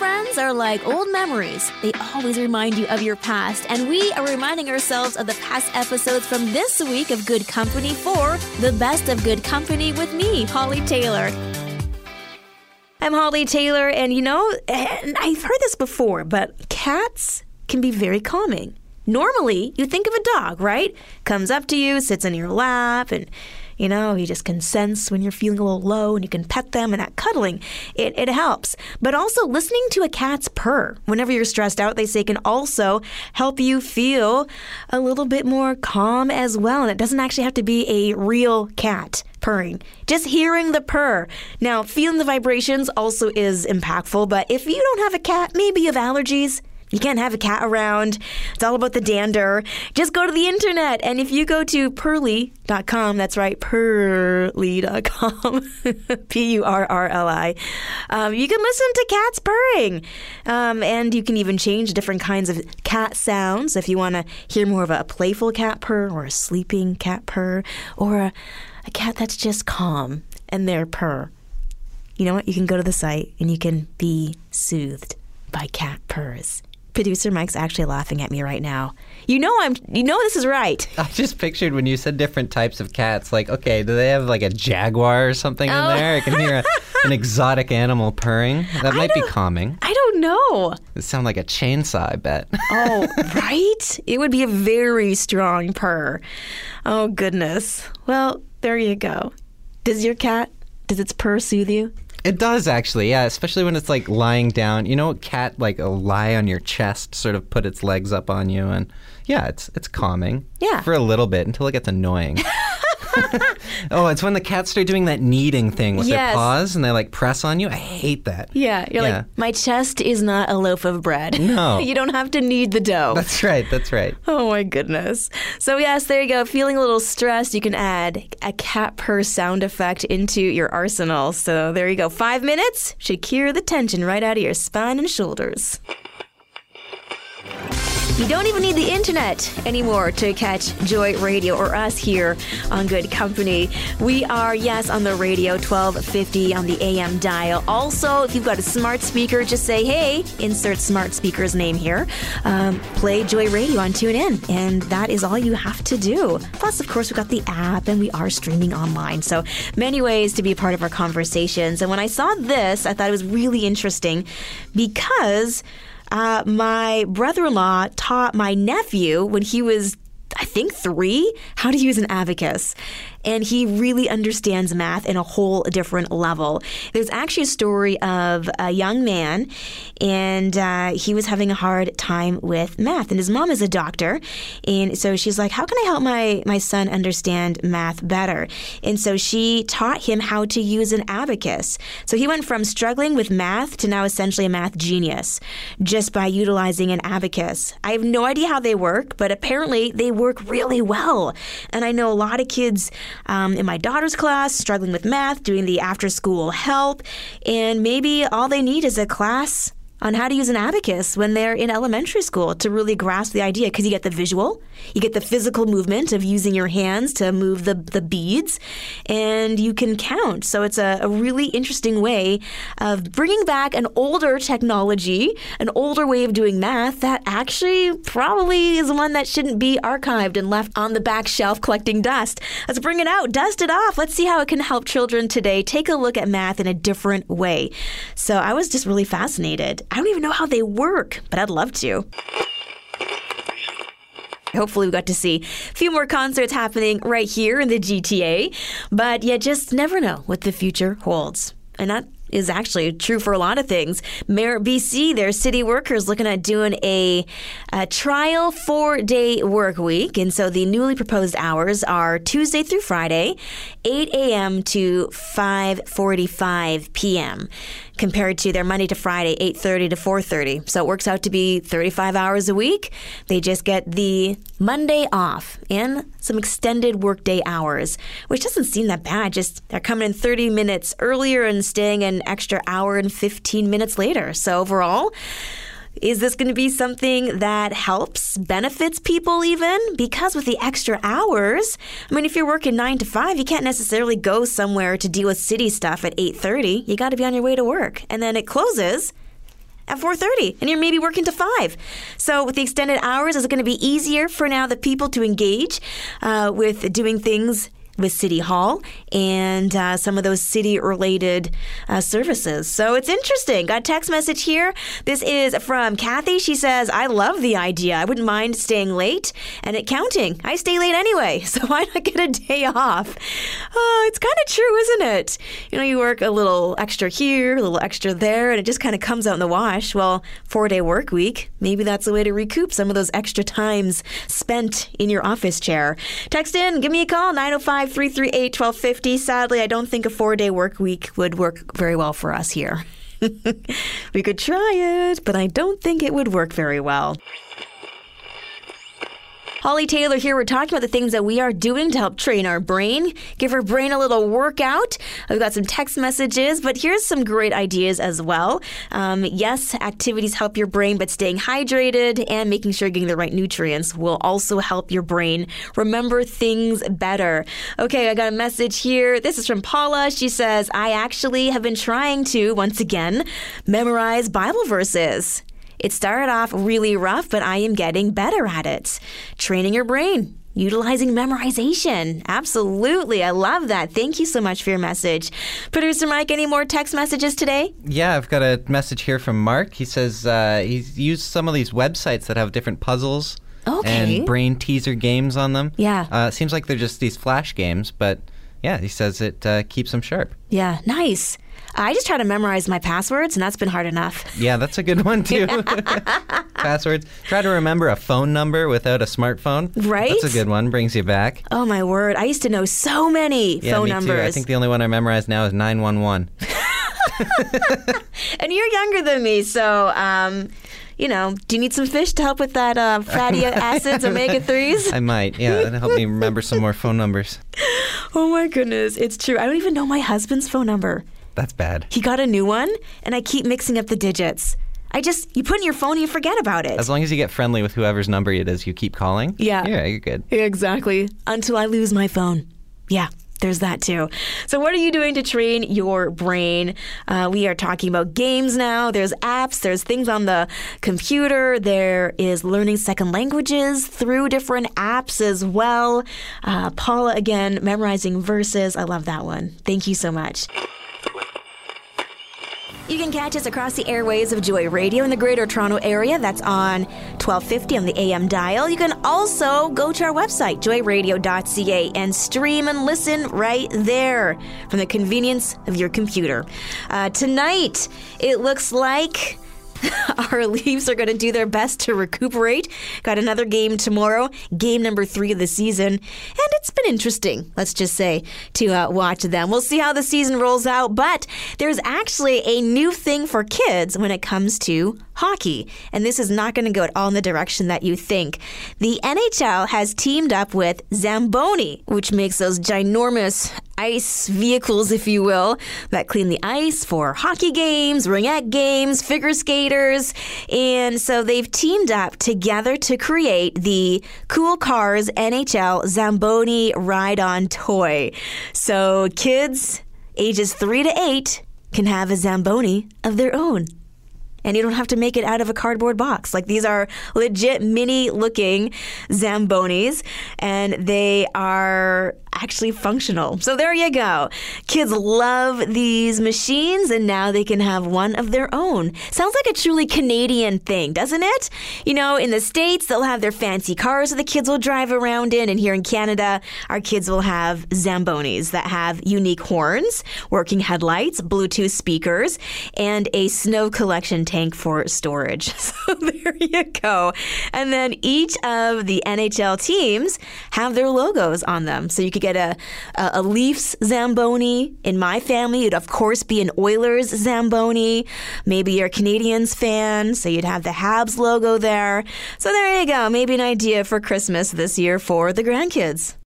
friends are like old memories. They always remind you of your past, and we are reminding ourselves of the past episodes from this week of Good Company for the best of Good Company with me, Holly Taylor. I'm Holly Taylor, and you know, and I've heard this before, but cats can be very calming. Normally, you think of a dog, right? Comes up to you, sits in your lap, and you know, you just can sense when you're feeling a little low and you can pet them and that cuddling, it, it helps. But also listening to a cat's purr whenever you're stressed out, they say can also help you feel a little bit more calm as well. And it doesn't actually have to be a real cat purring. Just hearing the purr. Now, feeling the vibrations also is impactful, but if you don't have a cat, maybe you have allergies, you can't have a cat around. It's all about the dander. Just go to the internet. And if you go to purrli.com, that's right, purrli.com, P U R R L I, um, you can listen to cats purring. Um, and you can even change different kinds of cat sounds if you want to hear more of a playful cat purr or a sleeping cat purr or a, a cat that's just calm and their purr. You know what? You can go to the site and you can be soothed by cat purrs producer Mike's actually laughing at me right now. You know I'm you know this is right. I just pictured when you said different types of cats, like, okay, do they have like a jaguar or something oh. in there? I can hear a, an exotic animal purring. That might be calming. I don't know. It sounds like a chainsaw, I bet. oh, right? It would be a very strong purr. Oh goodness. Well, there you go. Does your cat does its purr soothe you? It does actually, yeah. Especially when it's like lying down. You know, a cat like a lie on your chest, sort of put its legs up on you, and yeah, it's it's calming. Yeah, for a little bit until it gets annoying. oh, it's when the cats start doing that kneading thing with yes. their paws and they like press on you. I hate that. Yeah, you're yeah. like, my chest is not a loaf of bread. No. you don't have to knead the dough. That's right, that's right. Oh my goodness. So, yes, there you go. Feeling a little stressed, you can add a cat purr sound effect into your arsenal. So, there you go. Five minutes should cure the tension right out of your spine and shoulders. You don't even need the internet anymore to catch Joy Radio or us here on Good Company. We are, yes, on the radio, 1250 on the AM dial. Also, if you've got a smart speaker, just say, hey, insert smart speaker's name here. Um, play Joy Radio on TuneIn, and that is all you have to do. Plus, of course, we've got the app and we are streaming online. So, many ways to be a part of our conversations. And when I saw this, I thought it was really interesting because uh, my brother in law taught my nephew when he was I think three, how to use an abacus and he really understands math in a whole different level. There's actually a story of a young man, and uh, he was having a hard time with math, and his mom is a doctor, and so she's like, "How can I help my my son understand math better?" And so she taught him how to use an abacus. So he went from struggling with math to now essentially a math genius just by utilizing an abacus. I have no idea how they work, but apparently they work really well. And I know a lot of kids um, in my daughter's class, struggling with math, doing the after school help, and maybe all they need is a class on how to use an abacus when they're in elementary school to really grasp the idea because you get the visual, you get the physical movement of using your hands to move the, the beads, and you can count. So it's a, a really interesting way of bringing back an older technology, an older way of doing math that actually probably is one that shouldn't be archived and left on the back shelf collecting dust. Let's bring it out, dust it off. Let's see how it can help children today take a look at math in a different way. So I was just really fascinated. I don't even know how they work, but I'd love to. Hopefully, we got to see a few more concerts happening right here in the GTA, but you just never know what the future holds. And that is actually true for a lot of things. Mayor BC, their city workers looking at doing a, a trial four day work week. And so the newly proposed hours are Tuesday through Friday, 8 a.m. to 5.45 p.m compared to their Monday to Friday, 8:30 to 4:30. So it works out to be 35 hours a week. They just get the Monday off and some extended workday hours, which doesn't seem that bad. Just they're coming in 30 minutes earlier and staying an extra hour and 15 minutes later. So overall, is this going to be something that helps, benefits people even? Because with the extra hours, I mean, if you're working nine to five, you can't necessarily go somewhere to deal with city stuff at 8.30. You got to be on your way to work. And then it closes at 4.30 and you're maybe working to 5 so with the extended hours is it going to be easier for now the people to engage uh, with doing things with City Hall and uh, some of those city related uh, services. So it's interesting. Got a text message here. This is from Kathy. She says, I love the idea. I wouldn't mind staying late and it counting. I stay late anyway, so why not get a day off? Oh, kind of true, isn't it? You know, you work a little extra here, a little extra there, and it just kind of comes out in the wash. Well, four day work week, maybe that's a way to recoup some of those extra times spent in your office chair. Text in, give me a call, 905 338 1250. Sadly, I don't think a four day work week would work very well for us here. we could try it, but I don't think it would work very well. Holly Taylor here. We're talking about the things that we are doing to help train our brain, give our brain a little workout. We've got some text messages, but here's some great ideas as well. Um, yes, activities help your brain, but staying hydrated and making sure you're getting the right nutrients will also help your brain remember things better. Okay, I got a message here. This is from Paula. She says, I actually have been trying to, once again, memorize Bible verses. It started off really rough, but I am getting better at it. Training your brain, utilizing memorization. Absolutely. I love that. Thank you so much for your message. Producer Mike, any more text messages today? Yeah, I've got a message here from Mark. He says uh, he's used some of these websites that have different puzzles Okay. and brain teaser games on them. Yeah. Uh, seems like they're just these flash games, but yeah, he says it uh, keeps him sharp. Yeah, nice. I just try to memorize my passwords, and that's been hard enough. Yeah, that's a good one too. Passwords. Try to remember a phone number without a smartphone. Right? That's a good one. Brings you back. Oh my word! I used to know so many Yeah, phone me numbers. too. I think the only one I memorized now is 911. and you're younger than me, so um, you know, do you need some fish to help with that uh, fatty acids, omega threes? I might. Yeah, that'll help me remember some more phone numbers. Oh my goodness, it's true. I don't even know my husband's phone number. That's bad. He got a new one, and I keep mixing up the digits. I just you put in your phone and you forget about it. As long as you get friendly with whoever's number it is you keep calling. Yeah. Yeah, you're good. Exactly. Until I lose my phone. Yeah. There's that too. So, what are you doing to train your brain? Uh, we are talking about games now. There's apps, there's things on the computer, there is learning second languages through different apps as well. Uh, Paula, again, memorizing verses. I love that one. Thank you so much. You can catch us across the airways of Joy Radio in the Greater Toronto Area. That's on 1250 on the AM dial. You can also go to our website, joyradio.ca, and stream and listen right there from the convenience of your computer. Uh, tonight, it looks like. Our Leafs are going to do their best to recuperate. Got another game tomorrow, game number three of the season. And it's been interesting, let's just say, to uh, watch them. We'll see how the season rolls out, but there's actually a new thing for kids when it comes to hockey. And this is not going to go at all in the direction that you think. The NHL has teamed up with Zamboni, which makes those ginormous ice vehicles, if you will, that clean the ice for hockey games, ringette games, figure skaters. And so they've teamed up together to create the Cool Cars NHL Zamboni Ride On toy. So kids ages three to eight can have a Zamboni of their own and you don't have to make it out of a cardboard box. Like these are legit mini looking Zambonis and they are actually functional. So there you go. Kids love these machines and now they can have one of their own. Sounds like a truly Canadian thing, doesn't it? You know, in the States, they'll have their fancy cars that the kids will drive around in. And here in Canada, our kids will have Zambonis that have unique horns, working headlights, Bluetooth speakers, and a snow collection tank for storage. So there you go. And then each of the NHL teams have their logos on them. So you could get a, a, Leafs Zamboni. In my family, it'd of course be an Oilers Zamboni. Maybe you're a Canadiens fan, so you'd have the Habs logo there. So there you go. Maybe an idea for Christmas this year for the grandkids.